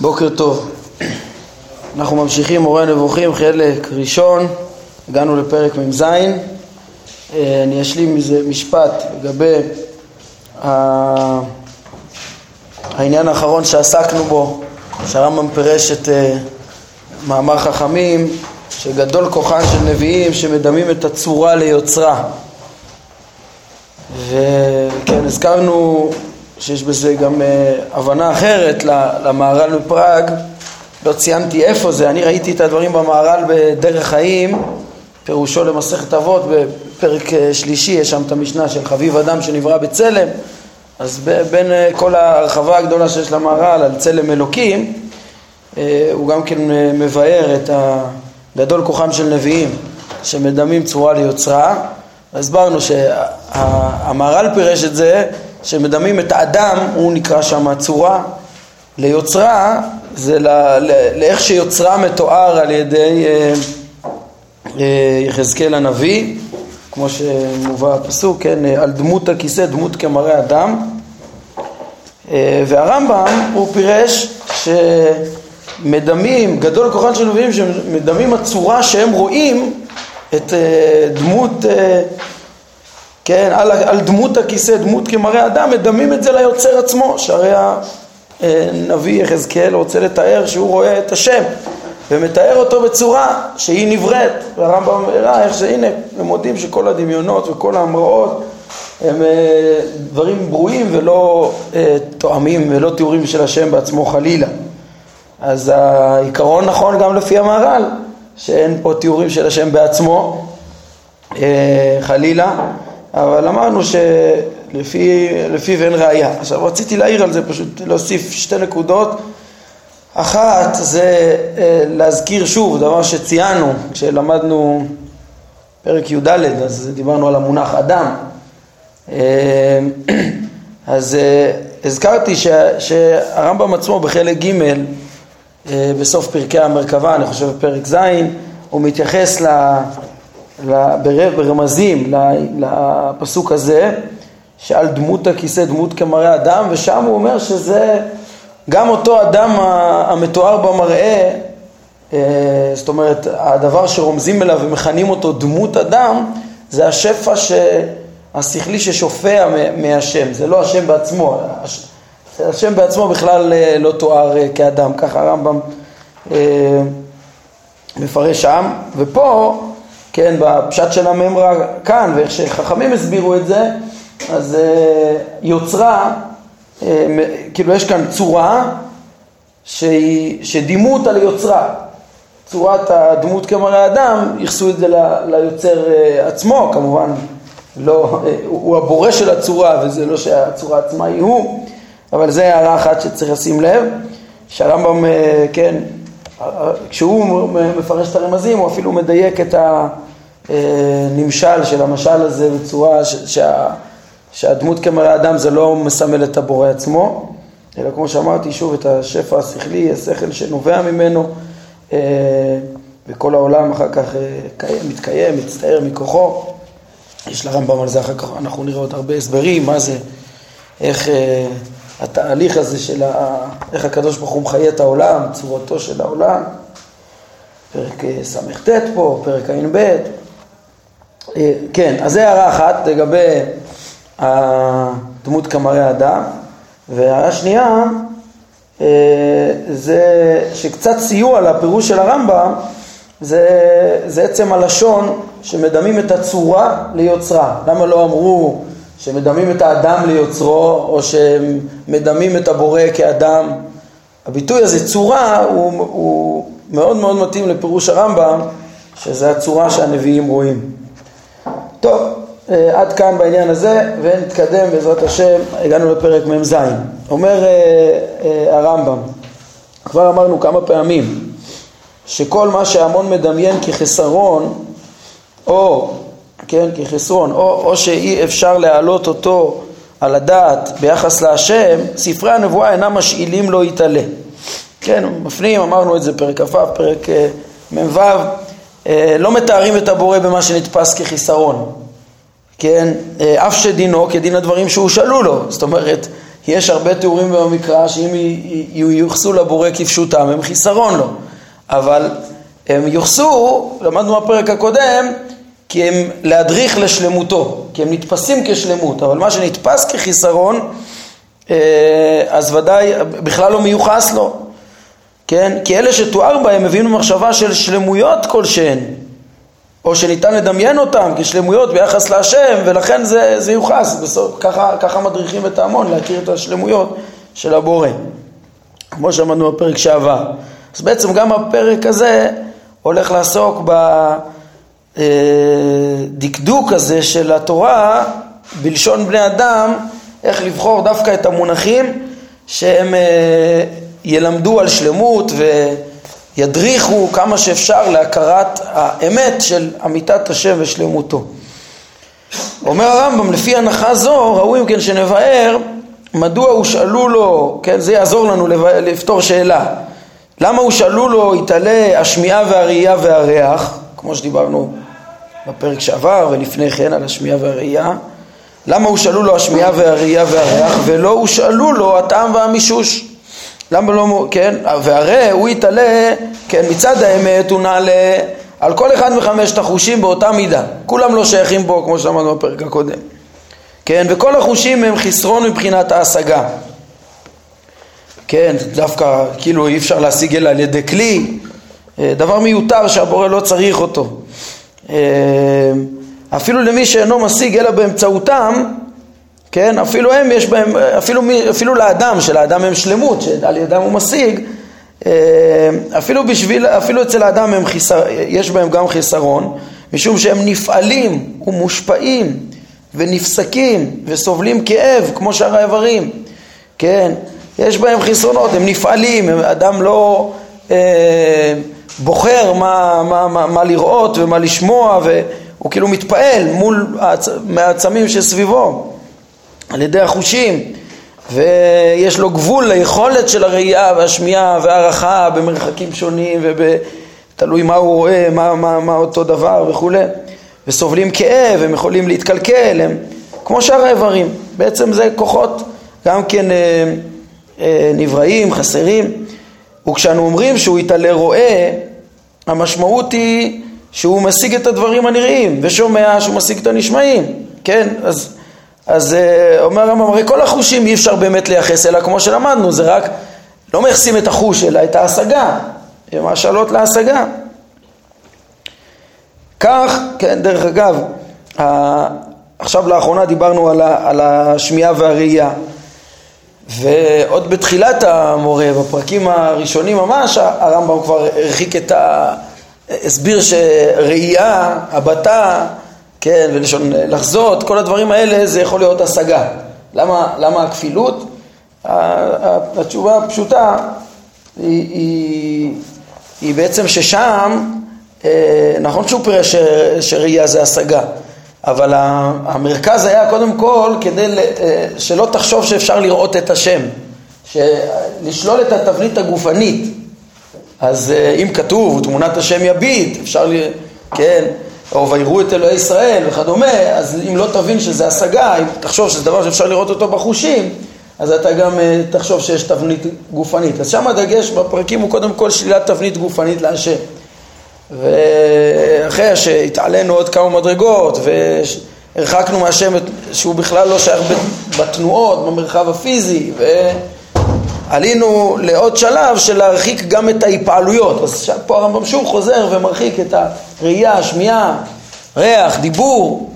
בוקר טוב. אנחנו ממשיכים מורה נבוכים, חלק ראשון, הגענו לפרק מ"ז. אה, אני אשלים מזה משפט לגבי העניין האחרון שעסקנו בו, שהרמב"ם פירש את אה, מאמר חכמים, שגדול כוחן של נביאים שמדמים את הצורה ליוצרה. וכן, הזכרנו שיש בזה גם אה, הבנה אחרת למהר"ל מפראג, לא ציינתי איפה זה, אני ראיתי את הדברים במהר"ל בדרך חיים, פירושו למסכת אבות, בפרק אה, שלישי יש שם את המשנה של חביב אדם שנברא בצלם, אז בין אה, כל ההרחבה הגדולה שיש למהר"ל על צלם אלוקים, הוא גם כן מבאר את הגדול כוחם של נביאים שמדמים צורה ליוצרה, הסברנו שהמהר"ל פירש את זה שמדמים את האדם, הוא נקרא שם הצורה, ליוצרה זה לאיך שיוצרה מתואר על ידי אה, אה, יחזקאל הנביא, כמו שמובא הפסוק, כן, על דמות הכיסא, דמות כמראה אדם. אה, והרמב"ם הוא פירש שמדמים, גדול כוחן של נביאים, שמדמים הצורה שהם רואים את דמות כן, על, על דמות הכיסא, דמות כמראה אדם, מדמים את זה ליוצר עצמו, שהרי הנביא יחזקאל רוצה לתאר שהוא רואה את השם ומתאר אותו בצורה שהיא נבראת, והרמב"ם הראה איך שהנה, הם מודים שכל הדמיונות וכל ההמראות הם אה, דברים ברואים ולא אה, תואמים ולא תיאורים של השם בעצמו חלילה. אז העיקרון נכון גם לפי המהר"ל, שאין פה תיאורים של השם בעצמו אה, חלילה, אבל אמרנו שלפיו אין ראייה. עכשיו רציתי להעיר על זה, פשוט להוסיף שתי נקודות. אחת זה אה, להזכיר שוב דבר שציינו כשלמדנו פרק י"ד, אז דיברנו על המונח אדם. אה, אז אה, הזכרתי שהרמב"ם עצמו בחלק ג' בסוף פרקי המרכבה, אני חושב בפרק ז', הוא מתייחס ברמזים לפסוק הזה, שעל דמות הכיסא דמות כמראה אדם, ושם הוא אומר שזה גם אותו אדם המתואר במראה, אה, זאת אומרת, הדבר שרומזים אליו ומכנים אותו דמות אדם, זה השפע השכלי ששופע מהשם, זה לא השם בעצמו, השם בעצמו בכלל אה, לא תואר אה, כאדם, ככה הרמב"ם מפרש שם, ופה כן, בפשט של הממרה כאן, ואיך שחכמים הסבירו את זה, אז אה, יוצרה, אה, כאילו יש כאן צורה שהיא, שדימו אותה ליוצרה. צורת הדמות כמראה אדם, ייחסו את זה ליוצר אה, עצמו, כמובן, לא, הוא הבורא של הצורה, וזה לא שהצורה עצמה היא הוא, אבל זה הערה אחת שצריך לשים לב, שהרמב"ם, כן, כשהוא מפרש את הרמזים הוא אפילו מדייק את הנמשל של המשל הזה בצורה שה, שהדמות כמראה אדם זה לא מסמל את הבורא עצמו, אלא כמו שאמרתי שוב את השפע השכלי, השכל שנובע ממנו וכל העולם אחר כך מתקיים, מצטער מכוחו. יש לרמב"ם על זה אחר כך, אנחנו נראה עוד הרבה הסברים, מה זה, איך התהליך הזה של ה... איך הקדוש ברוך הוא מחיה את העולם, צורתו של העולם, פרק אה, ס"ט פה, פרק ע"ב. אה, כן, אז זה הערה אחת לגבי הדמות כמראה אדם, והערה שנייה אה, זה שקצת סיוע לפירוש של הרמב"ם זה, זה עצם הלשון שמדמים את הצורה ליוצרה. למה לא אמרו שמדמים את האדם ליוצרו, או שמדמים את הבורא כאדם. הביטוי הזה, צורה, הוא, הוא מאוד מאוד מתאים לפירוש הרמב"ם, שזה הצורה שהנביאים רואים. טוב, אה, עד כאן בעניין הזה, ונתקדם בעזרת השם, הגענו לפרק מ"ז. אומר אה, אה, הרמב"ם, כבר אמרנו כמה פעמים, שכל מה שהמון מדמיין כחסרון, או כן, כחסרון, או, או שאי אפשר להעלות אותו על הדעת ביחס להשם, ספרי הנבואה אינם משאילים לו יתעלה. כן, מפנים, אמרנו את זה פרק כ"ו, פרק uh, מ"ו, uh, לא מתארים את הבורא במה שנתפס כחיסרון, כן, uh, אף שדינו כדין הדברים שהושאלו לו, זאת אומרת, יש הרבה תיאורים במקרא שאם ייוחסו לבורא כפשוטם הם חיסרון לו, אבל הם יוחסו, למדנו בפרק הקודם, כי הם להדריך לשלמותו, כי הם נתפסים כשלמות, אבל מה שנתפס כחיסרון, אה, אז ודאי בכלל לא מיוחס לו, כן? כי אלה שתואר בהם מביאים למחשבה של שלמויות כלשהן, או שניתן לדמיין אותם כשלמויות ביחס להשם, ולכן זה, זה יוחס, בסוף, ככה, ככה מדריכים את ההמון להכיר את השלמויות של הבורא, כמו שאמרנו בפרק שעבר. אז בעצם גם הפרק הזה הולך לעסוק בדקדוק הזה של התורה בלשון בני אדם, איך לבחור דווקא את המונחים שהם אה, ילמדו על שלמות וידריכו כמה שאפשר להכרת האמת של אמיתת השם ושלמותו. אומר הרמב"ם, לפי הנחה זו, ראוי אם כן שנבהר מדוע הושאלו לו, כן, זה יעזור לנו לפתור שאלה. למה הושאלו לו יתעלה השמיעה והראייה והריח, כמו שדיברנו בפרק שעבר ולפני כן על השמיעה והראייה, למה הושאלו לו השמיעה והראייה והריח ולא הושאלו לו הטעם והמישוש? למה לא, כן, והרי הוא יתעלה, כן, מצד האמת הוא נעלה על כל אחד מחמשת החושים באותה מידה, כולם לא שייכים בו כמו שאמרנו בפרק הקודם, כן, וכל החושים הם חסרון מבחינת ההשגה, כן, דווקא כאילו אי אפשר להשיג אלא על ידי כלי, אה, דבר מיותר שהבורא לא צריך אותו. אה, אפילו למי שאינו משיג אלא באמצעותם, כן, אפילו הם יש בהם, אפילו, אפילו לאדם, שלאדם הם שלמות, שעל ידם הוא משיג, אה, אפילו, בשביל, אפילו אצל האדם הם חיסר, יש בהם גם חיסרון, משום שהם נפעלים ומושפעים ונפסקים וסובלים כאב כמו שאר האיברים, כן, יש בהם חסרונות, הם נפעלים, הם, אדם לא אה, בוחר מה, מה, מה, מה לראות ומה לשמוע והוא כאילו מתפעל מול מהעצמים שסביבו על ידי החושים ויש לו גבול ליכולת של הראייה והשמיעה והערכה במרחקים שונים ותלוי מה הוא רואה, מה, מה, מה אותו דבר וכולי וסובלים כאב, הם יכולים להתקלקל, הם כמו שאר האיברים, בעצם זה כוחות גם כן אה, אה, נבראים, חסרים, וכשאנו אומרים שהוא יתעלה רואה, המשמעות היא שהוא משיג את הדברים הנראים, ושומע שהוא משיג את הנשמעים, כן? אז, אז אה, אומר הרמב"ם, הרי כל החושים אי אפשר באמת לייחס, אלא כמו שלמדנו, זה רק, לא מייחסים את החוש, אלא את ההשגה, הם השאלות להשגה. כך, כן, דרך אגב, עכשיו לאחרונה דיברנו על השמיעה והראייה. ועוד בתחילת המורה, בפרקים הראשונים ממש, הרמב"ם כבר הרחיק את ה... הסביר שראייה, הבטה, כן, ולשון לחזות, כל הדברים האלה זה יכול להיות השגה. למה, למה הכפילות? התשובה הפשוטה היא, היא, היא בעצם ששם, אה, נכון שהוא פירש שראייה זה השגה, אבל המרכז היה קודם כל כדי אה, שלא תחשוב שאפשר לראות את השם, לשלול את התבנית הגופנית. אז אה, אם כתוב תמונת השם יביט, אפשר, ל... כן, או ויראו את אלוהי ישראל וכדומה, אז אם לא תבין שזה השגה, אם תחשוב שזה דבר שאפשר לראות אותו בחושים, אז אתה גם אה, תחשוב שיש תבנית גופנית. אז שם הדגש בפרקים הוא קודם כל שלילת תבנית גופנית להשם. ואחרי שהתעלינו עוד כמה מדרגות והרחקנו מהשם שהוא בכלל לא שייך בתנועות, במרחב הפיזי ועלינו לעוד שלב של להרחיק גם את ההיפעלויות אז פה הרמב"ם שוב חוזר ומרחיק את הראייה, השמיעה, ריח, דיבור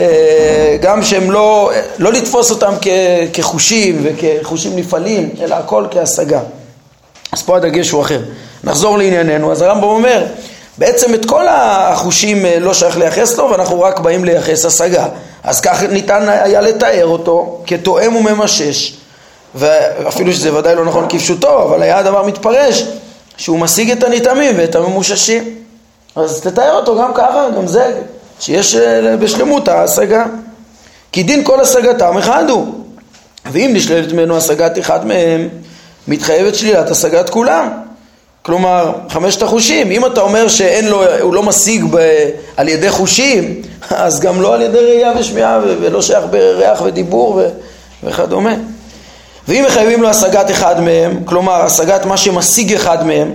אה, גם שהם לא, לא לתפוס אותם כחושים וכחושים נפעלים אלא הכל כהשגה. אז פה הדגש הוא אחר. נחזור לענייננו. אז הרמב"ם אומר בעצם את כל החושים אה, לא שייך לייחס לו ואנחנו רק באים לייחס השגה. אז כך ניתן היה לתאר אותו כתואם וממשש. ואפילו שזה ודאי לא נכון כפשוטו אבל היה הדבר מתפרש שהוא משיג את הנתעמים ואת הממוששים. אז תתאר אותו גם ככה, גם זה שיש אה, בשלמות ההשגה. כי דין כל השגתם אחד הוא. ואם נשללת ממנו השגת אחד מהם מתחייבת שלילת השגת כולם כלומר, חמשת החושים, אם אתה אומר שאין לו, הוא לא משיג ב, על ידי חושים, אז גם לא על ידי ראייה ושמיעה ולא שייך בריח ודיבור ו, וכדומה. ואם מחייבים לו השגת אחד מהם, כלומר השגת מה שמשיג אחד מהם,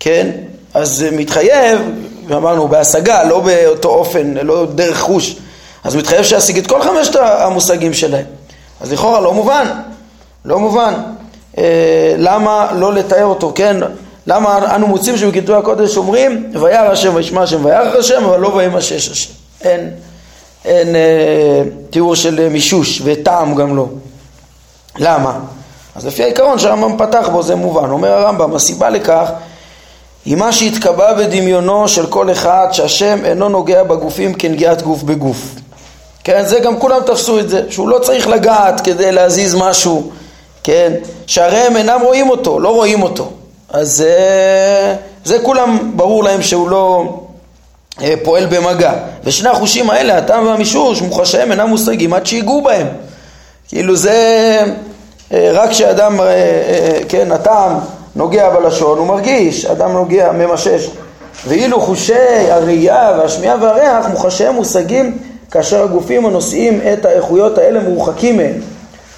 כן, אז מתחייב, ואמרנו בהשגה, לא באותו אופן, לא דרך חוש, אז מתחייב שישיג את כל חמשת המושגים שלהם. אז לכאורה לא מובן, לא מובן. אה, למה לא לתאר אותו, כן? למה אנו מוצאים שבכתבי הקודש אומרים וירא השם וישמע השם וירא השם אבל לא וימשש השם. אין, אין אה, תיאור של מישוש וטעם גם לא. למה? אז לפי העיקרון שהרמב"ם פתח בו זה מובן. אומר הרמב"ם, הסיבה לכך היא מה שהתקבע בדמיונו של כל אחד שהשם אינו נוגע בגופים כנגיעת גוף בגוף. כן, זה גם כולם תפסו את זה, שהוא לא צריך לגעת כדי להזיז משהו, כן, שהרי הם אינם רואים אותו, לא רואים אותו. אז זה, זה כולם ברור להם שהוא לא אה, פועל במגע. ושני החושים האלה, הטעם והמישוש, מוחשיהם אינם מושגים עד שיגעו בהם. כאילו זה אה, רק כשאדם, אה, כן, הטעם נוגע בלשון, הוא מרגיש, אדם נוגע, ממשש. ואילו חושי הראייה והשמיעה והריח, מוחשיהם מושגים כאשר הגופים הנושאים את האיכויות האלה מורחקים מהם.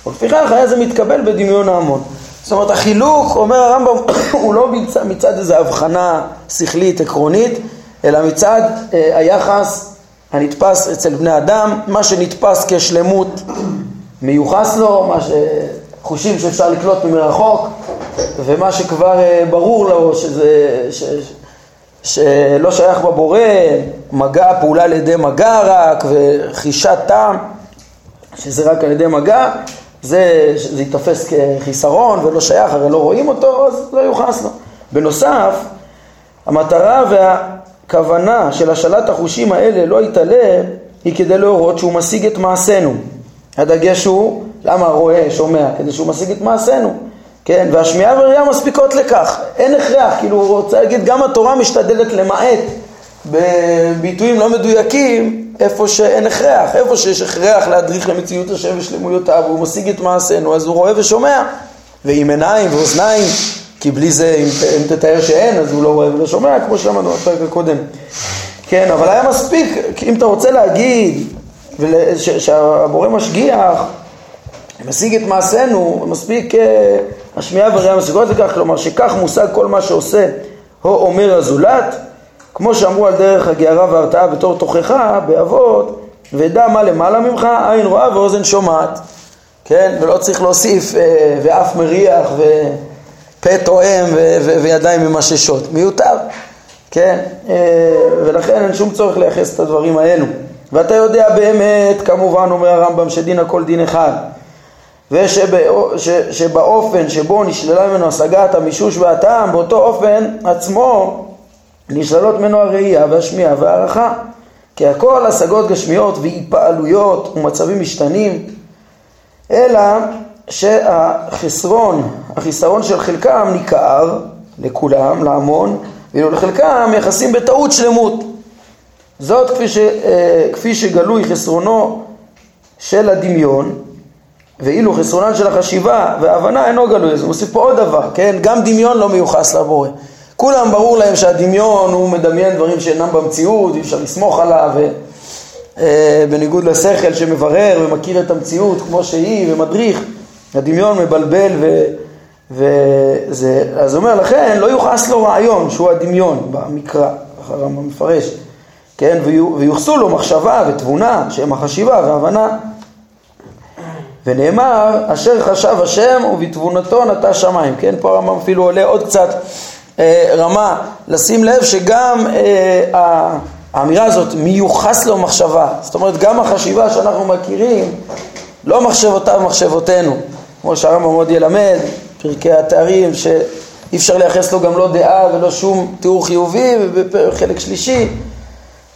ולפיכך היה זה מתקבל בדמיון ההמון. זאת אומרת, החילוק, אומר הרמב"ם, הוא לא מצד, מצד איזו הבחנה שכלית עקרונית, אלא מצד אה, היחס הנתפס אצל בני אדם, מה שנתפס כשלמות מיוחס לו, מה ש... חושים שאפשר לקלוט מרחוק, ומה שכבר אה, ברור לו שזה, ש, ש, שלא שייך בבורא, מגע, פעולה על ידי מגע רק, וחישת טעם, שזה רק על ידי מגע, זה, זה ייתפס כחיסרון ולא שייך, הרי לא רואים אותו, אז לא יוחס לו. בנוסף, המטרה והכוונה של השלט החושים האלה לא יתעלה, היא כדי להורות שהוא משיג את מעשינו. הדגש הוא, למה רואה, שומע? כדי שהוא משיג את מעשינו. כן, והשמיעה והראייה מספיקות לכך, אין הכרח, כאילו הוא רוצה להגיד גם התורה משתדלת למעט בביטויים לא מדויקים איפה שאין הכרח, איפה שיש הכרח להדריך למציאות השם ושלמויותיו והוא משיג את מעשינו אז הוא רואה ושומע ועם עיניים ואוזניים כי בלי זה אם, אם תתאר שאין אז הוא לא רואה ולא שומע כמו שלמדנו בפרק הקודם. כן, אבל היה מספיק, אם אתה רוצה להגיד שהבורא משגיח משיג את מעשינו, מספיק אה, השמיעה והראייה משיגות לכך, כלומר שכך מושג כל מה שעושה או אומר הזולת, כמו שאמרו על דרך הגערה וההרתעה בתור תוכחה באבות, ודע מה למעלה ממך, עין רואה ואוזן שומעת, כן? ולא צריך להוסיף אה, ואף מריח ופה תואם וידיים ממששות, מיותר, כן? אה, ולכן אין שום צורך לייחס את הדברים האלו. ואתה יודע באמת, כמובן אומר הרמב"ם, שדין הכל דין אחד. ושבאופן שבו נשללה ממנו השגת המישוש והטעם, באותו אופן עצמו נשללות ממנו הראייה והשמיעה והערכה. כי הכל השגות גשמיות והיפעלויות ומצבים משתנים, אלא שהחסרון, החיסרון של חלקם ניכר לכולם, להמון, ואילו לחלקם מייחסים בטעות שלמות. זאת כפי, ש, אה, כפי שגלוי חסרונו של הדמיון, ואילו חסרונן של החשיבה וההבנה אינו גלוי. אז הוא מוסיף פה עוד דבר, כן? גם דמיון לא מיוחס לבורא. כולם ברור להם שהדמיון הוא מדמיין דברים שאינם במציאות, אי אפשר לסמוך עליו, ו... אה, בניגוד לשכל שמברר ומכיר את המציאות כמו שהיא ומדריך, הדמיון מבלבל ו... וזה, אז הוא אומר לכן לא יוחס לו רעיון שהוא הדמיון במקרא, הרמב"ם מפרש, כן, ויוחסו לו מחשבה ותבונה שהם החשיבה וההבנה ונאמר אשר חשב השם ובתבונתו נטע שמיים, כן, פה הרמב"ם אפילו עולה עוד קצת רמה, לשים לב שגם אה, האמירה הזאת מיוחס לו מחשבה, זאת אומרת גם החשיבה שאנחנו מכירים לא מחשבותיו מחשבותינו, כמו שהרמב"ם עוד ילמד, פרקי התארים שאי אפשר לייחס לו גם לא דעה ולא שום תיאור חיובי ובחלק שלישי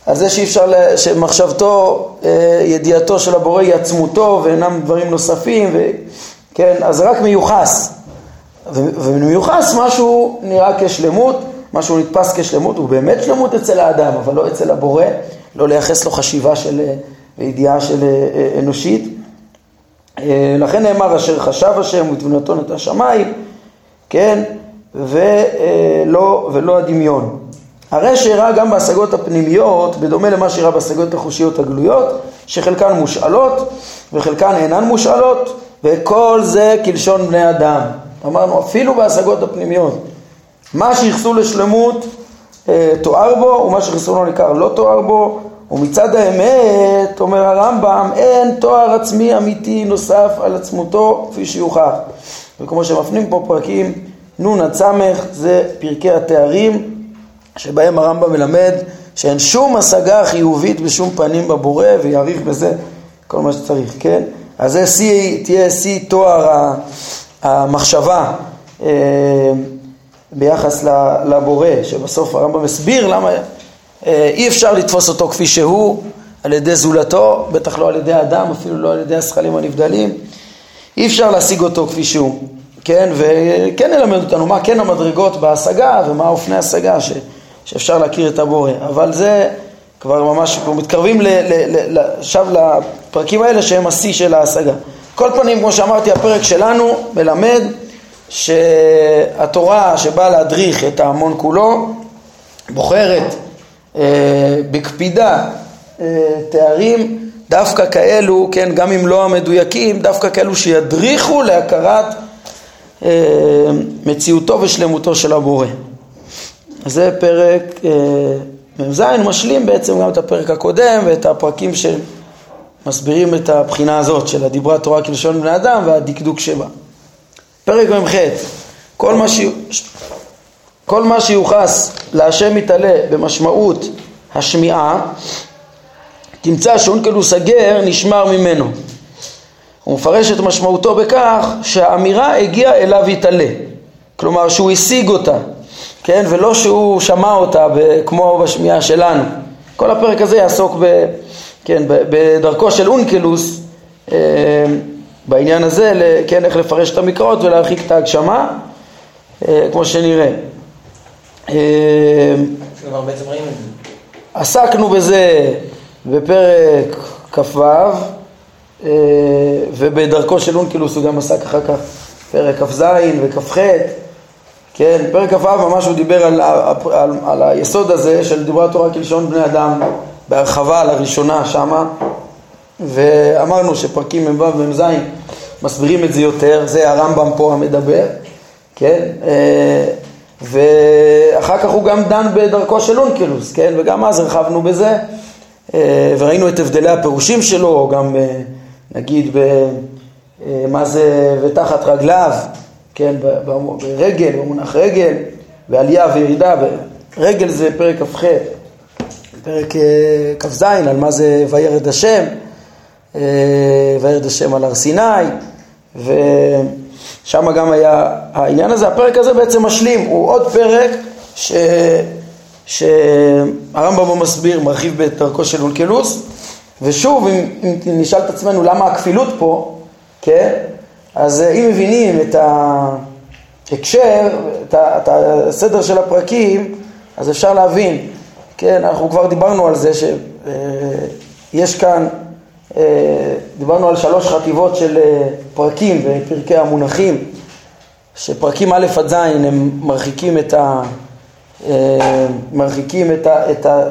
על זה שאי אפשר, שמחשבתו, אה, ידיעתו של הבורא היא עצמותו ואינם דברים נוספים, ו, כן, אז רק מיוחס. ומיוחס משהו נראה כשלמות, משהו נתפס כשלמות, הוא באמת שלמות אצל האדם, אבל לא אצל הבורא, לא לייחס לו חשיבה של, אה, וידיעה של אה, אנושית. לכן נאמר אשר חשב השם ותבונתו נטע שמיים, כן, ולא, ולא הדמיון. הרי שאירע גם בהשגות הפנימיות, בדומה למה שאירע בהשגות החושיות הגלויות, שחלקן מושאלות וחלקן אינן מושאלות, וכל זה כלשון בני אדם. אמרנו, אפילו בהשגות הפנימיות. מה שיחסו לשלמות אה, תואר בו, ומה שחסרונו ניכר לא תואר בו, ומצד האמת, אומר הרמב"ם, אין תואר עצמי אמיתי נוסף על עצמותו כפי שיוכח. וכמו שמפנים פה פרקים נ' עד ס', זה פרקי התארים, שבהם הרמב"ם מלמד שאין שום השגה חיובית בשום פנים בבורא, ויעריך בזה כל מה שצריך, כן? אז זה שיא, תהיה שיא תואר המחשבה אה, ביחס לבורא, שבסוף הרמב"ם מסביר למה אה, אי אפשר לתפוס אותו כפי שהוא על ידי זולתו, בטח לא על ידי אדם, אפילו לא על ידי השכלים הנבדלים. אי אפשר להשיג אותו כפי שהוא, כן? וכן ללמד אותנו מה כן המדרגות בהשגה ומה אופני השגה ש, שאפשר להכיר את הבורא. אבל זה כבר ממש, אנחנו מתקרבים עכשיו לפרקים האלה שהם השיא של ההשגה. כל פנים, כמו שאמרתי, הפרק שלנו מלמד שהתורה שבאה להדריך את ההמון כולו בוחרת אה, בקפידה אה, תארים דווקא כאלו, כן, גם אם לא המדויקים, דווקא כאלו שידריכו להכרת אה, מציאותו ושלמותו של הבורא. זה פרק מ"ז, משלים בעצם גם את הפרק הקודם ואת הפרקים שמסבירים את הבחינה הזאת של הדיברה תורה כלשון בני אדם והדקדוק שבה. פרק מ"ח, כל. כל מה שיוחס להשם מתעלה במשמעות השמיעה, תמצא שאונקלוס הגר נשמר ממנו. הוא מפרש את משמעותו בכך שהאמירה הגיעה אליו יתעלה, כלומר שהוא השיג אותה, כן, ולא שהוא שמע אותה כמו בשמיעה שלנו. כל הפרק הזה יעסוק ב, כן, בדרכו של אונקלוס אה, בעניין הזה, כן, איך לפרש את המקראות ולהרחיק את ההגשמה, אה, כמו שנראה. עסקנו בזה בפרק כ"ו אה, ובדרכו של אונקלוס הוא גם עסק אחר כך פרק כ"ז וכ"ח כן, פרק כ"ו ממש הוא דיבר על, על, על היסוד הזה של דיברה תורה כלשון בני אדם בהרחבה לראשונה שמה ואמרנו שפרקים מ"ו ומ"ז מסבירים את זה יותר, זה הרמב"ם פה המדבר, כן? אה, ואחר כך הוא גם דן בדרכו של אונקלוס, כן? וגם אז הרחבנו בזה אה, וראינו את הבדלי הפירושים שלו, גם אה, נגיד במה זה ותחת רגליו, כן? ברגל, במונח רגל, ועלייה וירידה, רגל זה פרק כ"ח, פרק כ"ז, על מה זה וירד השם, וירד השם על הר סיני, ושם גם היה העניין הזה, הפרק הזה בעצם משלים, הוא עוד פרק ש... שהרמב"ם מסביר, מרחיב בדרכו של אולקלוס, ושוב, אם, אם נשאל את עצמנו למה הכפילות פה, כן, אז אם מבינים את ההקשר, את הסדר של הפרקים, אז אפשר להבין, כן, אנחנו כבר דיברנו על זה שיש כאן אה, דיברנו על שלוש חטיבות של אה, פרקים בפרקי המונחים, שפרקים א' עד ז' הם מרחיקים את ה... אה, מרחיקים את ה... את ה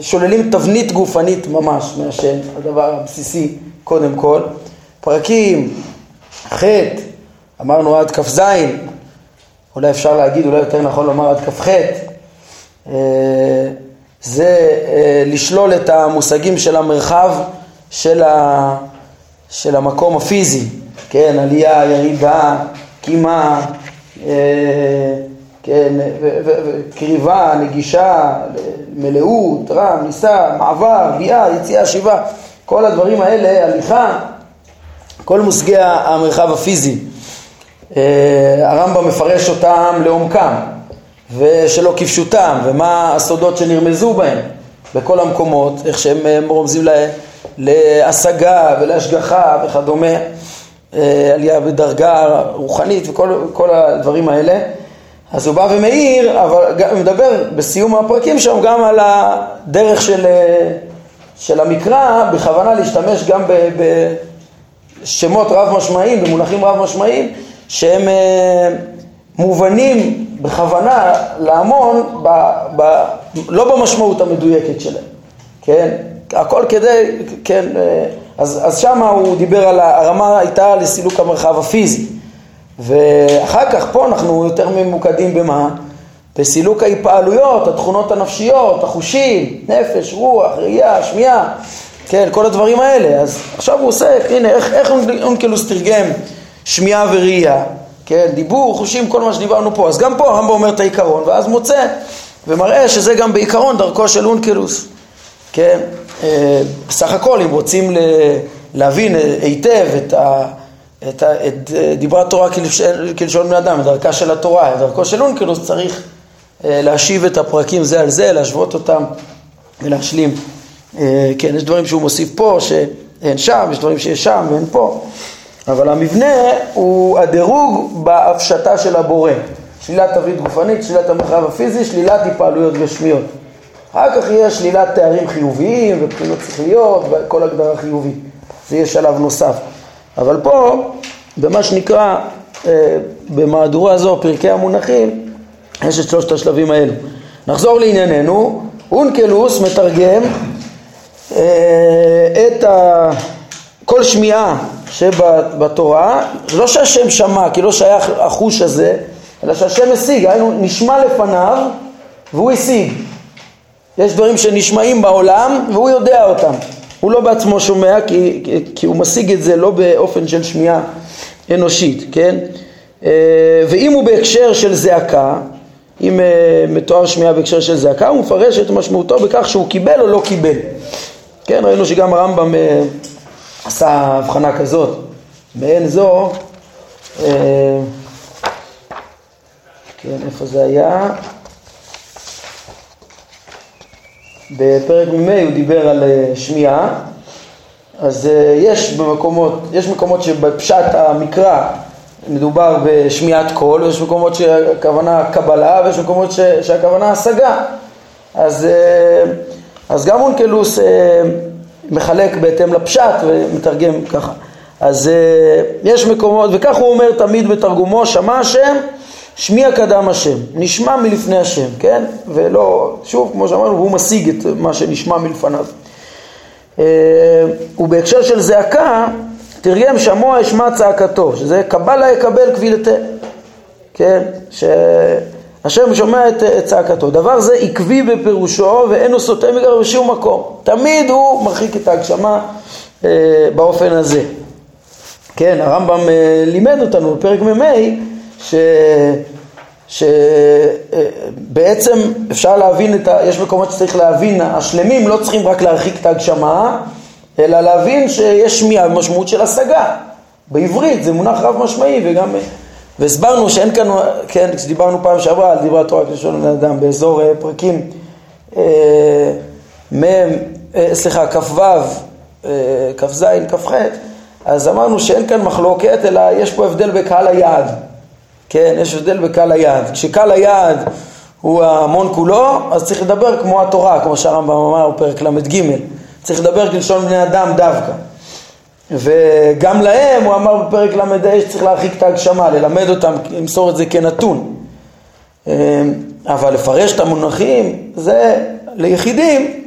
שוללים תבנית גופנית ממש מהשם, הדבר הבסיסי קודם כל. פרקים ח', אמרנו עד כ"ז, אולי אפשר להגיד, אולי יותר נכון לומר עד כ"ח, זה לשלול את המושגים של המרחב של, ה, של המקום הפיזי, כן, עלייה, ירידה, קימה, אה, כן, קריבה, נגישה, מלאות, רם, ניסה, מעבר, ביאה, יציאה, שיבה, כל הדברים האלה, הליכה, כל מושגי המרחב הפיזי. אה, הרמב"ם מפרש אותם לעומקם ושלא כפשוטם ומה הסודות שנרמזו בהם בכל המקומות, איך שהם אה, רומזים להם להשגה ולהשגחה וכדומה, אה, עלייה בדרגה רוחנית וכל הדברים האלה. אז הוא בא ומעיר, אבל הוא מדבר בסיום הפרקים שם גם על הדרך של, אה, של המקרא, בכוונה להשתמש גם בשמות רב משמעיים, במונחים רב משמעיים, שהם מובנים בכוונה להמון, ב, ב, לא במשמעות המדויקת שלהם, כן? הכל כדי, כן, אה, אז, אז שם הוא דיבר על, הרמה הייתה לסילוק המרחב הפיזי. ואחר כך פה אנחנו יותר ממוקדים במה? בסילוק ההתפעלויות, התכונות הנפשיות, החושים, נפש, רוח, ראייה, שמיעה, כן, כל הדברים האלה. אז עכשיו הוא עוסק, הנה, איך, איך אונקלוס תרגם שמיעה וראייה, כן, דיבור, חושים, כל מה שדיברנו פה. אז גם פה הרמב"ם אומר את העיקרון, ואז מוצא ומראה שזה גם בעיקרון דרכו של אונקלוס, כן. אה, בסך הכל, אם רוצים להבין היטב את ה... את, ה, את דיברת תורה כלשון בני אדם, את דרכה של התורה, את דרכו של אונקלוס צריך אה, להשיב את הפרקים זה על זה, להשוות אותם ולהשלים. אה, כן, יש דברים שהוא מוסיף פה שאין שם, יש דברים שיש שם ואין פה, אבל המבנה הוא הדירוג בהפשטה של הבורא. שלילת תווית גופנית, שלילת המרחב הפיזי, שלילת התפעלויות גשמיות. אחר כך יהיה שלילת תארים חיוביים ובחינות שכליות וכל הגדרה חיובית. זה יהיה שלב נוסף. אבל פה, במה שנקרא, אה, במהדורה הזו, פרקי המונחים, יש את שלושת השלבים האלו. נחזור לענייננו, אונקלוס מתרגם אה, את ה... כל שמיעה שבתורה, לא שהשם שמע, כי לא שייך החוש הזה, אלא שהשם השיג, היינו נשמע לפניו והוא השיג. יש דברים שנשמעים בעולם והוא יודע אותם. הוא לא בעצמו שומע כי, כי הוא משיג את זה לא באופן של שמיעה אנושית, כן? אה, ואם הוא בהקשר של זעקה, אם אה, מתואר שמיעה בהקשר של זעקה, הוא מפרש את משמעותו בכך שהוא קיבל או לא קיבל. כן, ראינו שגם הרמב"ם אה, עשה הבחנה כזאת. מעין זו, כן, איפה זה היה? בפרק מ"ה הוא דיבר על שמיעה, אז יש במקומות, יש מקומות שבפשט המקרא מדובר בשמיעת קול, ויש מקומות שהכוונה קבלה, ויש מקומות שהכוונה השגה. אז, אה, אז גם אונקלוס אה, מחלק בהתאם לפשט ומתרגם ככה. אז אה, יש מקומות, וכך הוא אומר תמיד בתרגומו, שמע השם, שמיע קדם השם, נשמע מלפני השם, כן? ולא, שוב, כמו שאמרנו, הוא משיג את מה שנשמע מלפניו. ובהקשר של זעקה, תרגם שמוע אשמע צעקתו, שזה קבלה יקבל קבילתה, כן, שהשם שומע את, את צעקתו. דבר זה עקבי בפירושו ואינו סוטה מגר בשום מקום. תמיד הוא מרחיק את ההגשמה אה, באופן הזה. כן, הרמב"ם אה, לימד אותנו בפרק מ"ה ש... שבעצם אה, אפשר להבין את ה... יש מקומות שצריך להבין, השלמים לא צריכים רק להרחיק את ההגשמה, אלא להבין שיש שמיעה במשמעות של השגה. בעברית זה מונח רב משמעי וגם... והסברנו שאין כאן, כן, כשדיברנו פעם שעברה על דברי התורה כלשון בני אדם באזור אה, פרקים אה, מ', אה, סליחה, כ"ו, כ"ז, כ"ח, אז אמרנו שאין כאן מחלוקת, אלא יש פה הבדל בקהל היעד. כן, יש הבדל בקהל היעד. כשקהל היעד הוא ההמון כולו, אז צריך לדבר כמו התורה, כמו שהרמב"ם אמר בפרק ל"ג. צריך לדבר כלשון בני אדם דווקא. וגם להם הוא אמר בפרק ל"ה שצריך להרחיק את ההגשמה, ללמד אותם, למסור את זה כנתון. אמ, אבל לפרש את המונחים זה ליחידים,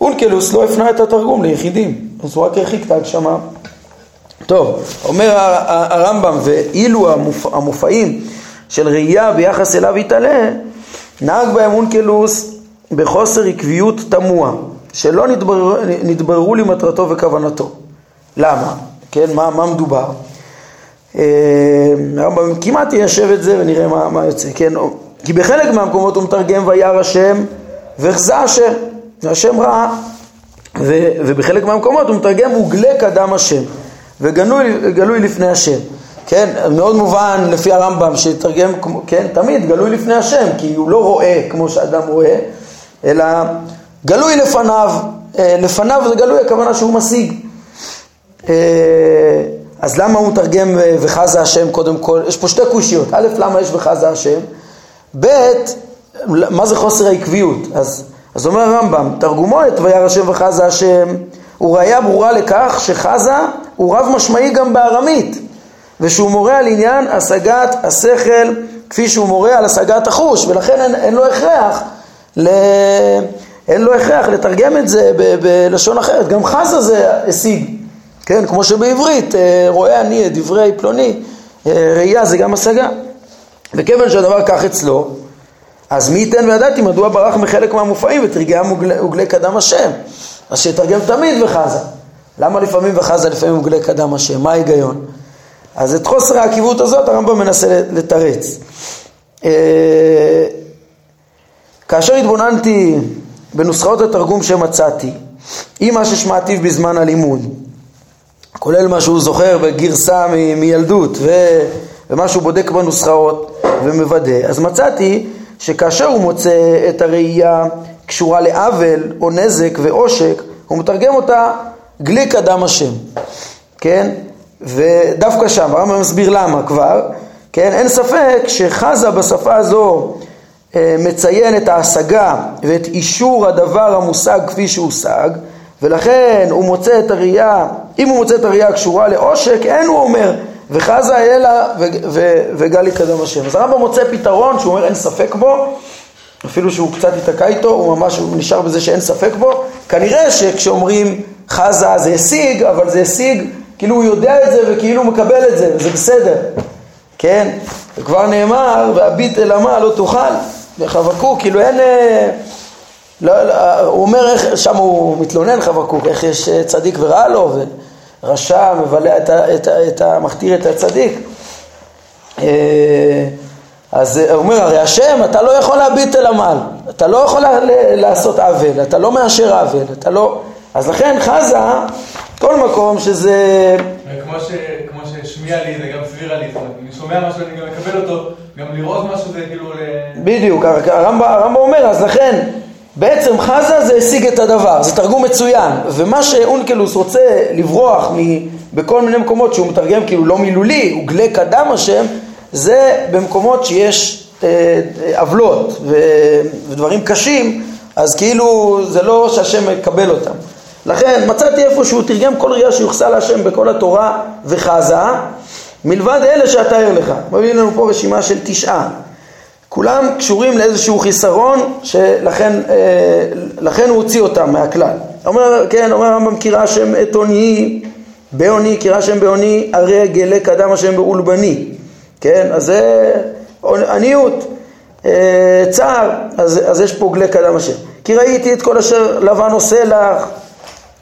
אונקלוס לא הפנה את התרגום ליחידים, אז הוא רק הרחיק את ההגשמה. טוב, אומר הרמב"ם, ואילו המופעים של ראייה ביחס אליו יתעלה, נהג בהם אונקלוס בחוסר עקביות תמוה. שלא נתבררו, נתבררו לי מטרתו וכוונתו. למה? כן, מה, מה מדובר? אה, הרמב"ם כמעט יישב את זה ונראה מה, מה יוצא, כן? כי בחלק מהמקומות הוא מתרגם וירא השם והחזה השם, השם ראה, ו, ובחלק מהמקומות הוא מתרגם וגלה קדם השם וגלוי לפני השם, כן? מאוד מובן לפי הרמב"ם שתרגם, כן? תמיד גלוי לפני השם, כי הוא לא רואה כמו שאדם רואה, אלא גלוי לפניו, אה, לפניו זה גלוי, הכוונה שהוא משיג. אה, אז למה הוא מתרגם אה, וחזה השם קודם כל? יש פה שתי קושיות. א', למה יש וחזה השם? ב', מה זה חוסר העקביות? אז, אז אומר הרמב"ם, תרגומו את וירא השם וחזה השם, הוא ראיה ברורה לכך שחזה הוא רב משמעי גם בארמית, ושהוא מורה על עניין השגת השכל כפי שהוא מורה על השגת החוש, ולכן אין, אין לו הכרח ל... אין לו הכרח לתרגם את זה בלשון אחרת, גם חזה זה השיג, כן, כמו שבעברית, אה, רואה אני את דברי פלוני, אה, ראייה זה גם השגה. וכיוון שהדבר כך אצלו, אז מי ייתן וידעתי מדוע ברח מחלק מהמופעים ותרגם וגלי קדם השם. אז שיתרגם תמיד וחזה. למה לפעמים וחזה לפעמים וגלי קדם השם? מה ההיגיון? אז את חוסר העקיבות הזאת הרמב"ם מנסה לתרץ. אה, כאשר התבוננתי בנוסחאות התרגום שמצאתי, עם מה ששמעתיו בזמן הלימוד, כולל מה שהוא זוכר בגרסה מ- מילדות ו... ומה שהוא בודק בנוסחאות ומוודא, אז מצאתי שכאשר הוא מוצא את הראייה קשורה לעוול או נזק ועושק, הוא מתרגם אותה גליק אדם השם, כן? ודווקא שם, הרמב"ם מסביר למה כבר, כן? אין ספק שחזה בשפה הזו אה, מציין את ההשגה ואת אישור הדבר המושג כפי שהושג, ולכן הוא מוצא את הראייה, אם הוא מוצא את הראייה הקשורה לעושק, אין הוא אומר, וחזה אלא וגלי קדם השם. אז הרמב"ם מוצא פתרון שהוא אומר אין ספק בו, אפילו שהוא קצת ייתקע איתו, הוא ממש נשאר בזה שאין ספק בו. כנראה שכשאומרים חזה זה השיג, אבל זה השיג, כאילו הוא יודע את זה וכאילו הוא מקבל את זה, וזה בסדר, כן? וכבר נאמר, והביט אל עמה לא תאכל, וחבקוק, כאילו אין... אה, לא, לא, הוא אומר, איך, שם הוא מתלונן חבקוק, איך יש אה, צדיק ורע לו, ורשע מבלע את, ה, את, ה, את ה... מכתיר את הצדיק. אה, אז הוא אומר, הרי השם, אתה לא יכול להביט אל עמל, אתה לא יכול לעשות עוול, אתה לא מאשר עוול, אתה לא... אז לכן חזה, כל מקום שזה... כמו, ש... כמו ששמיע לי זה גם סבירה לי, אני שומע משהו, אני גם מקבל אותו, גם לראות משהו זה כאילו... בדיוק, הרמב"ם אומר, אז לכן, בעצם חזה זה השיג את הדבר, זה תרגום מצוין, ומה שאונקלוס רוצה לברוח מ... בכל מיני מקומות שהוא מתרגם כאילו לא מילולי, הוא גלה קדם השם, זה במקומות שיש אה, אה, עוולות ודברים קשים, אז כאילו זה לא שהשם מקבל אותם. לכן מצאתי איפה שהוא תרגם כל ראייה שיוחסה להשם בכל התורה וחזה, מלבד אלה שאתאר לך. מביא לנו פה רשימה של תשעה. כולם קשורים לאיזשהו חיסרון שלכן אה, הוא הוציא אותם מהכלל. אומר, כן, אומר הרמב"ם קירא השם את עוני, בעוני, קירא השם בעוני, הרי גלה קדם השם באולבני. כן, אז זה עניות, אה, צער, אז, אז יש פה גלה קדם השם. כי ראיתי את כל אשר לבן עושה לך,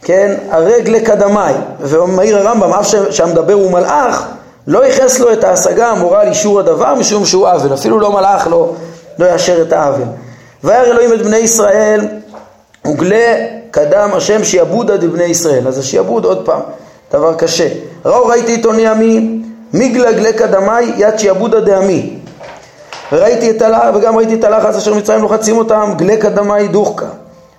כן, הרגלי קדמי, ומעיר הרמב"ם, אף שהמדבר הוא מלאך, לא ייחס לו את ההשגה המורה על אישור הדבר משום שהוא עוול, אפילו לא מלאך לא, לא יאשר את העוול. וירא אלוהים את בני ישראל וגלה קדם השם שיעבודה דבני ישראל. אז השיעבוד עוד פעם, דבר קשה. ראו ראיתי את עוני עמי, מיגלה גלה קדמי יד שיעבודה דעמי. וראיתי את הלחץ, וגם ראיתי את הלחץ אשר מצרים לוחצים אותם, גלה קדמי דוחקה.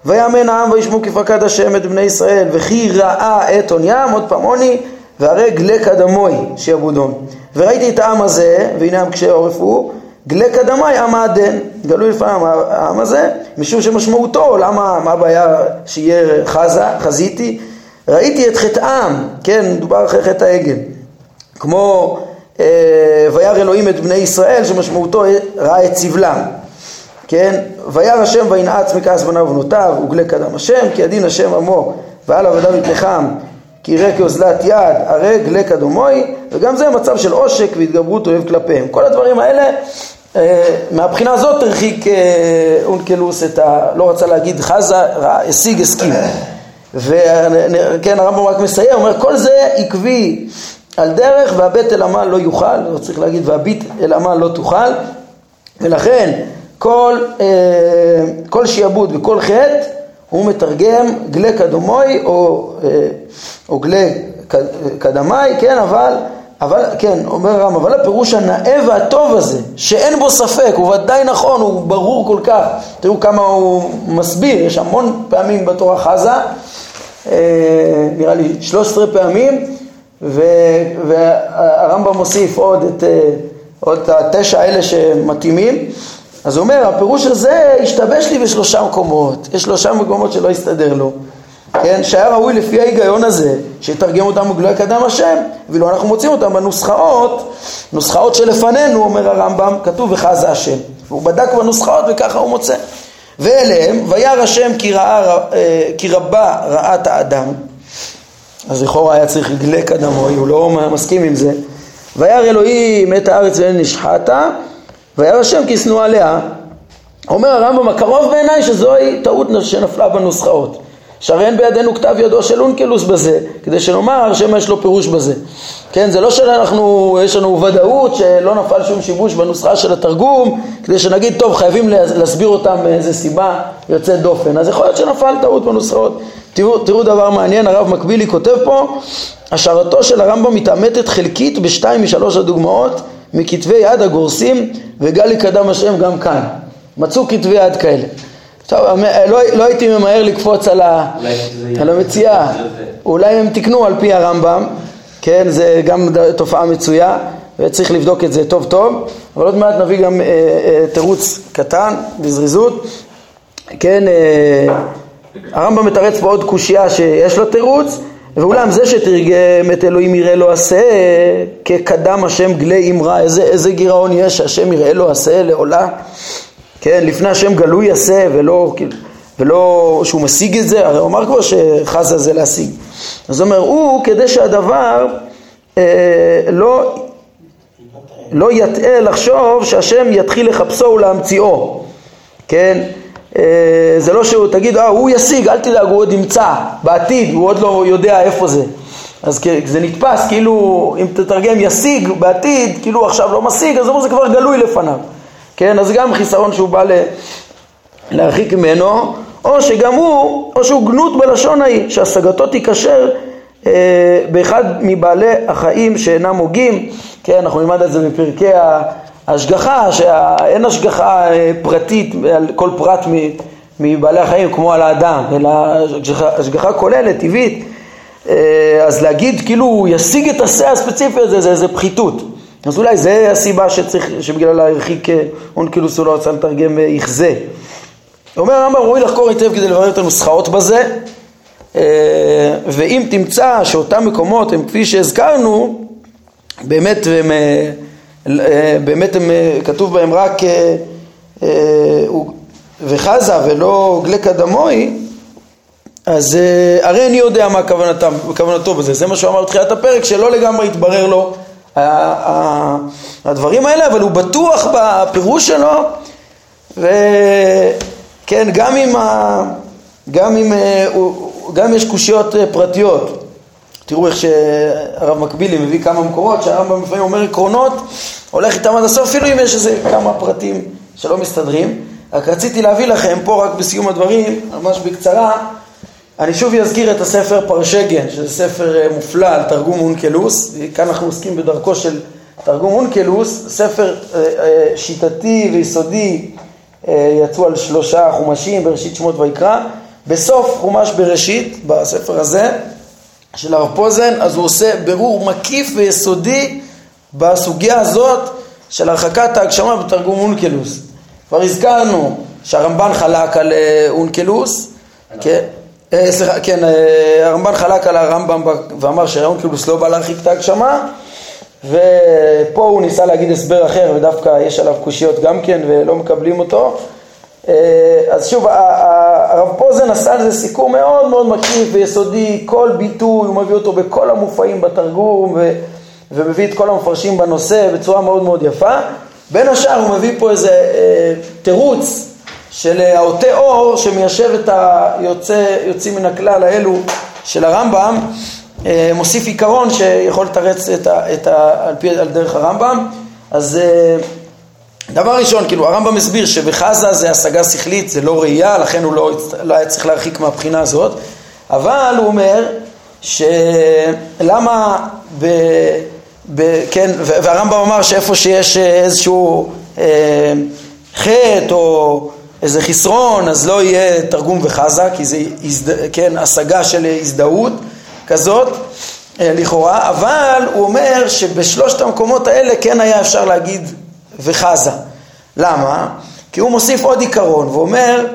ויאמן העם וישמעו כפקד השם את בני ישראל וכי ראה את עוניים, עוד פעם עוני, והרי גלה קדמוי שיעבודון. וראיתי את העם הזה, והנה עם קשי עורף הוא, גלה קדמי עם העדן, גלוי לפעמים העם הזה, משום שמשמעותו, למה, מה הבעיה שיהיה חזה, חזיתי? ראיתי את חטאם, כן, מדובר אחרי חטא העגל, כמו אה, וירא אלוהים את בני ישראל, שמשמעותו ראה את סבלם. כן? וירא השם וינעץ מכעס בניו ובנותיו וגלה קדם השם כי הדין השם עמו ועל עבדיו יתנחם כי יראה כאוזלת יד הרי גלה קדומוי וגם זה מצב של עושק והתגברות אוהב כלפיהם. כל הדברים האלה אה, מהבחינה הזאת הרחיק אה, אונקלוס את ה... לא רצה להגיד חזה, השיג הסכים. וכן הרמב"ם רק מסיים, אומר כל זה עקבי על דרך והבט אל עמל לא יוכל, לא צריך להגיד והביט אל עמל לא תוכל ולכן כל, אה, כל שיעבוד וכל חטא הוא מתרגם גלה קדומוי או, אה, או גלה קדמי, כן, אבל, אבל, כן, אומר רם, אבל הפירוש הנאה והטוב הזה, שאין בו ספק, הוא ודאי נכון, הוא ברור כל כך, תראו כמה הוא מסביר, יש המון פעמים בתורה חזה, אה, נראה לי 13 פעמים, והרמב"ם מוסיף עוד את, עוד את התשע האלה שמתאימים, אז הוא אומר, הפירוש הזה השתבש לי בשלושה מקומות, יש שלושה מקומות שלא הסתדר לו, כן, שהיה ראוי לפי ההיגיון הזה, שיתרגם אותם בגלוי קדם השם, ואילו אנחנו מוצאים אותם בנוסחאות, נוסחאות שלפנינו, אומר הרמב"ם, כתוב וחזה השם, והוא בדק בנוסחאות וככה הוא מוצא. ואליהם, וירא השם כי, ראה, אה, כי רבה רעת האדם, אז לכאורה היה צריך גלה קדמוי, הוא לא מסכים עם זה. וירא אלוהים את הארץ ואין נשחטה, וירא השם כי שנוא עליה. אומר הרמב"ם, הקרוב בעיניי שזוהי טעות שנפלה בנוסחאות. שהרי אין בידינו כתב ידו של אונקלוס בזה, כדי שנאמר שמא יש לו פירוש בזה. כן, זה לא שאנחנו, יש לנו ודאות שלא נפל שום שיבוש בנוסחה של התרגום, כדי שנגיד, טוב, חייבים להסביר אותם מאיזה סיבה יוצאת דופן. אז יכול להיות שנפל טעות בנוסחאות. תראו, תראו דבר מעניין, הרב מקבילי כותב פה, השערתו של הרמב"ם מתעמתת חלקית בשתיים משלוש הדוגמאות מכתבי יד הגורסים וגלי קדם השם גם כאן. מצאו כתבי יד כאלה. טוב, לא, לא הייתי ממהר לקפוץ על, ה, על המציאה, אולי הם תיקנו על פי הרמב"ם, כן, זה גם תופעה מצויה וצריך לבדוק את זה טוב טוב, אבל עוד מעט נביא גם אה, אה, תירוץ קטן בזריזות, כן, אה, הרמב"ם מתרץ פה עוד קושייה שיש לו תירוץ, ואולם זה שתרגם את אלוהים יראה לו עשה כקדם השם גלי אמרה, איזה, איזה גירעון יש שהשם יראה לו עשה לעולה כן, לפני השם גלוי עשה ולא, כאילו, ולא שהוא משיג את זה, הרי הוא אמר כבר שחזה זה להשיג. אז הוא אומר, הוא כדי שהדבר אה, לא, לא יטעה לחשוב שהשם יתחיל לחפשו ולהמציאו, כן? אה, זה לא שהוא, תגיד, אה, הוא ישיג, אל תדאג, הוא עוד ימצא בעתיד, הוא עוד לא יודע איפה זה. אז זה נתפס כאילו, אם תתרגם ישיג בעתיד, כאילו עכשיו לא משיג, אז זה כבר גלוי לפניו. כן, אז גם חיסרון שהוא בא להרחיק ממנו, או שגם הוא, או שהוא גנות בלשון ההיא, שהשגתו תיקשר אה, באחד מבעלי החיים שאינם הוגים, כן, אנחנו נלמד את זה בפרקי ההשגחה, שאין השגחה אה, פרטית על כל פרט מבעלי החיים כמו על האדם, אלא השגחה, השגחה כוללת, טבעית, אה, אז להגיד כאילו הוא ישיג את השה הספציפי הזה, זה איזה פחיתות. אז אולי זה הסיבה שצריך, שבגללה הרחיק אה, אונקלוס הוא לא רצה לתרגם אה, יכזה. אומר הרמב"ם, ראוי לחקור היטב כדי לברר את הנוסחאות בזה, אה, ואם תמצא שאותם מקומות הם כפי שהזכרנו, באמת הם, באמת הם, כתוב בהם רק וחזה ולא גלקה דמוי, אז הרי אני יודע מה כוונתם, כוונתו בזה, זה מה שהוא אמר בתחילת הפרק, שלא לגמרי התברר לו הדברים האלה, אבל הוא בטוח בפירוש שלו, וכן, גם אם, ה, גם אם אה, גם יש קושיות אה, פרטיות, תראו איך שהרב מקבילי מביא כמה מקורות, שהרמב"ם לפעמים אומר עקרונות, הולך איתם עד הסוף, אפילו אם יש איזה כמה פרטים שלא מסתדרים. רק רציתי להביא לכם פה רק בסיום הדברים, ממש בקצרה, אני שוב אזכיר את הספר פרשגן, שזה ספר אה, מופלא על תרגום אונקלוס, כאן אנחנו עוסקים בדרכו של תרגום אונקלוס, ספר אה, אה, שיטתי ויסודי, יצאו על שלושה חומשים בראשית שמות ויקרא, בסוף חומש בראשית, בספר הזה, של הרב פוזן, אז הוא עושה בירור מקיף ויסודי בסוגיה הזאת של הרחקת ההגשמה בתרגום אונקלוס. כבר הזכרנו שהרמב"ן חלק על אונקלוס, כן? אה, סליחה, כן, אה, הרמב"ן חלק על הרמב"ם ואמר שהאונקלוס לא בא להרחיק את ההגשמה ופה הוא ניסה להגיד הסבר אחר ודווקא יש עליו קושיות גם כן ולא מקבלים אותו אה, אז שוב, הרב פוזן עשה על זה סיכום מאוד מאוד מקיף ויסודי, כל ביטוי הוא מביא אותו בכל המופעים בתרגום ו, ומביא את כל המפרשים בנושא בצורה מאוד מאוד יפה בין השאר הוא מביא פה איזה אה, תירוץ של העוטה אור שמיישב את היוצאים מן הכלל האלו של הרמב"ם, אה, מוסיף עיקרון שיכול לתרץ את ה, את ה, על, פי, על דרך הרמב"ם. אז אה, דבר ראשון, כאילו הרמב"ם הסביר שבחזה זה השגה שכלית, זה לא ראייה, לכן הוא לא, לא היה צריך להרחיק מהבחינה הזאת, אבל הוא אומר שלמה ב... ב, כן, והרמב"ם אמר שאיפה שיש איזשהו אה, חטא או איזה חסרון, אז לא יהיה תרגום וחזה, כי זה הזד... כן, השגה של הזדהות כזאת, אה, לכאורה, אבל הוא אומר שבשלושת המקומות האלה כן היה אפשר להגיד וחזה. למה? כי הוא מוסיף עוד עיקרון, ואומר,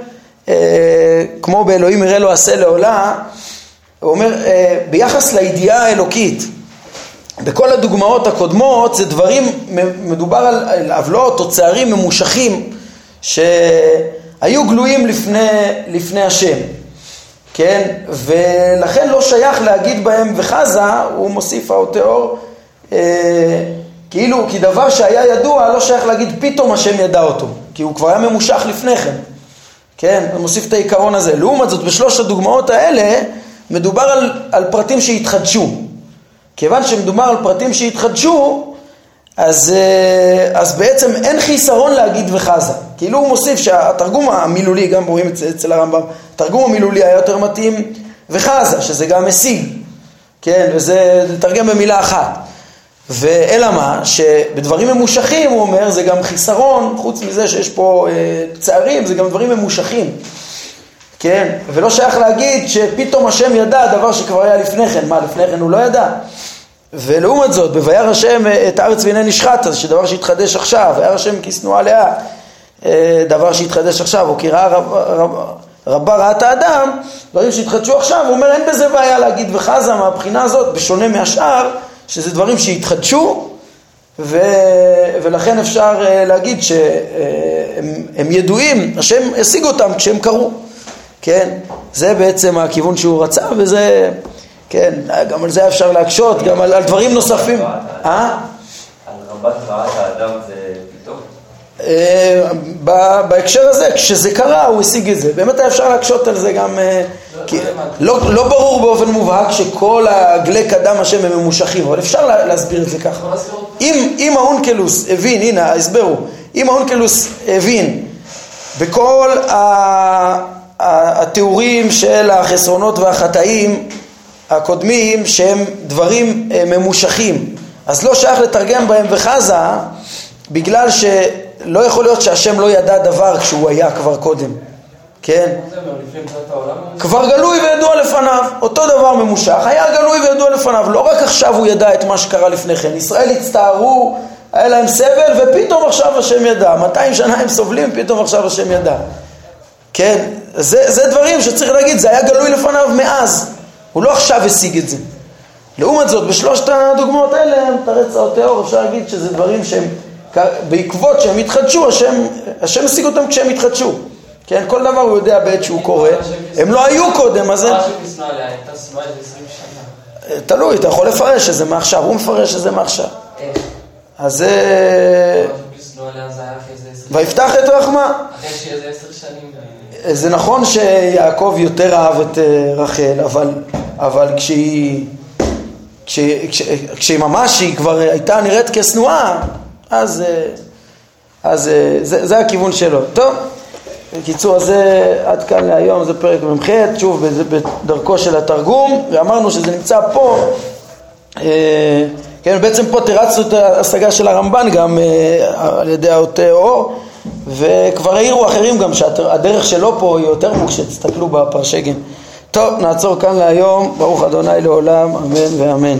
אה, כמו באלוהים יראה לו עשה לעולה, הוא אומר, אה, ביחס לידיעה האלוקית, בכל הדוגמאות הקודמות זה דברים, מדובר על עוולות או צערים ממושכים, ש... היו גלויים לפני, לפני השם, כן? ולכן לא שייך להגיד בהם וחזה, הוא מוסיף האותיאור, אה, כאילו, כי דבר שהיה ידוע, לא שייך להגיד פתאום השם ידע אותו, כי הוא כבר היה ממושך לפני כן, כן? הוא מוסיף את העיקרון הזה. לעומת זאת, בשלוש הדוגמאות האלה, מדובר על, על פרטים שהתחדשו. כיוון שמדובר על פרטים שהתחדשו, אז, אה, אז בעצם אין חיסרון להגיד וחזה. כאילו הוא מוסיף שהתרגום המילולי, גם רואים זה אצל הרמב"ם, התרגום המילולי היה יותר מתאים וחזה, שזה גם משיג, כן, וזה לתרגם במילה אחת. ואלא מה, שבדברים ממושכים, הוא אומר, זה גם חיסרון, חוץ מזה שיש פה אה, צערים, זה גם דברים ממושכים. כן, ולא שייך להגיד שפתאום השם ידע דבר שכבר היה לפני כן, מה לפני כן הוא לא ידע? ולעומת זאת, ב"ויר השם את הארץ והנה נשחט", אז שדבר שהתחדש עכשיו, "וירא השם כי שנואה לאה", אה, דבר שהתחדש עכשיו, או כי ראה רב, רב, רבה ראה את האדם, דברים שהתחדשו עכשיו, הוא אומר אין בזה בעיה להגיד וחזה מהבחינה הזאת, בשונה מהשאר, שזה דברים שהתחדשו, ו... ולכן אפשר אה, להגיד שהם ידועים, השם השיג אותם כשהם קרו, כן? זה בעצם הכיוון שהוא רצה, וזה... כן, גם על זה אפשר להקשות, גם על, על דברים נוספים. אה? על רבת רעת האדם זה? אה, בהקשר הזה, כשזה קרה, הוא השיג את זה. באמת היה אפשר להקשות על זה גם... כי לא, לא ברור באופן מובהק שכל הגלי קדם השם הם ממושכים, אבל אפשר להסביר את זה ככה. אם, אם האונקלוס הבין, הנה ההסבר הוא, אם האונקלוס הבין בכל התיאורים של החסרונות והחטאים הקודמים שהם דברים אה, ממושכים. אז לא שייך לתרגם בהם וחזה, בגלל שלא יכול להיות שהשם לא ידע דבר כשהוא היה כבר קודם, כן? כבר גלוי וידוע לפניו, אותו דבר ממושך, היה גלוי וידוע לפניו, לא רק עכשיו הוא ידע את מה שקרה לפני כן, ישראל הצטערו, היה להם סבל ופתאום עכשיו השם ידע, 200 שנה הם סובלים, פתאום עכשיו השם ידע, כן? זה, זה דברים שצריך להגיד, זה היה גלוי לפניו מאז, הוא לא עכשיו השיג את זה. לעומת זאת, בשלושת הדוגמאות האלה, מתרץ האותיאור, אפשר להגיד שזה דברים שהם, בעקבות שהם התחדשו, השם, השם השיג אותם כשהם התחדשו. כן, כל דבר הוא יודע בעת שהוא קורא. הם לא היו קודם, אז... תלוי, אתה יכול לפרש שזה מעכשיו, הוא מפרש שזה מעכשיו. אז זה... ויפתח את רחמה. שיהיה זה נכון שיעקב יותר אהב את אה, רחל, אבל, אבל כשהיא, כשהיא, כשהיא ממש, היא כבר הייתה נראית כשנואה, אז, אה, אז אה, זה, זה הכיוון שלו. טוב, בקיצור, אז זה עד כאן להיום, זה פרק מ"ח, שוב בדרכו של התרגום, ואמרנו שזה נמצא פה, כן, בעצם פה תרצנו את ההשגה של הרמב"ן גם על ידי האותה אור. וכבר העירו אחרים גם שהדרך שלו פה היא יותר מוקשת, תסתכלו בפרשגים. טוב, נעצור כאן להיום, ברוך אדוני לעולם, אמן ואמן.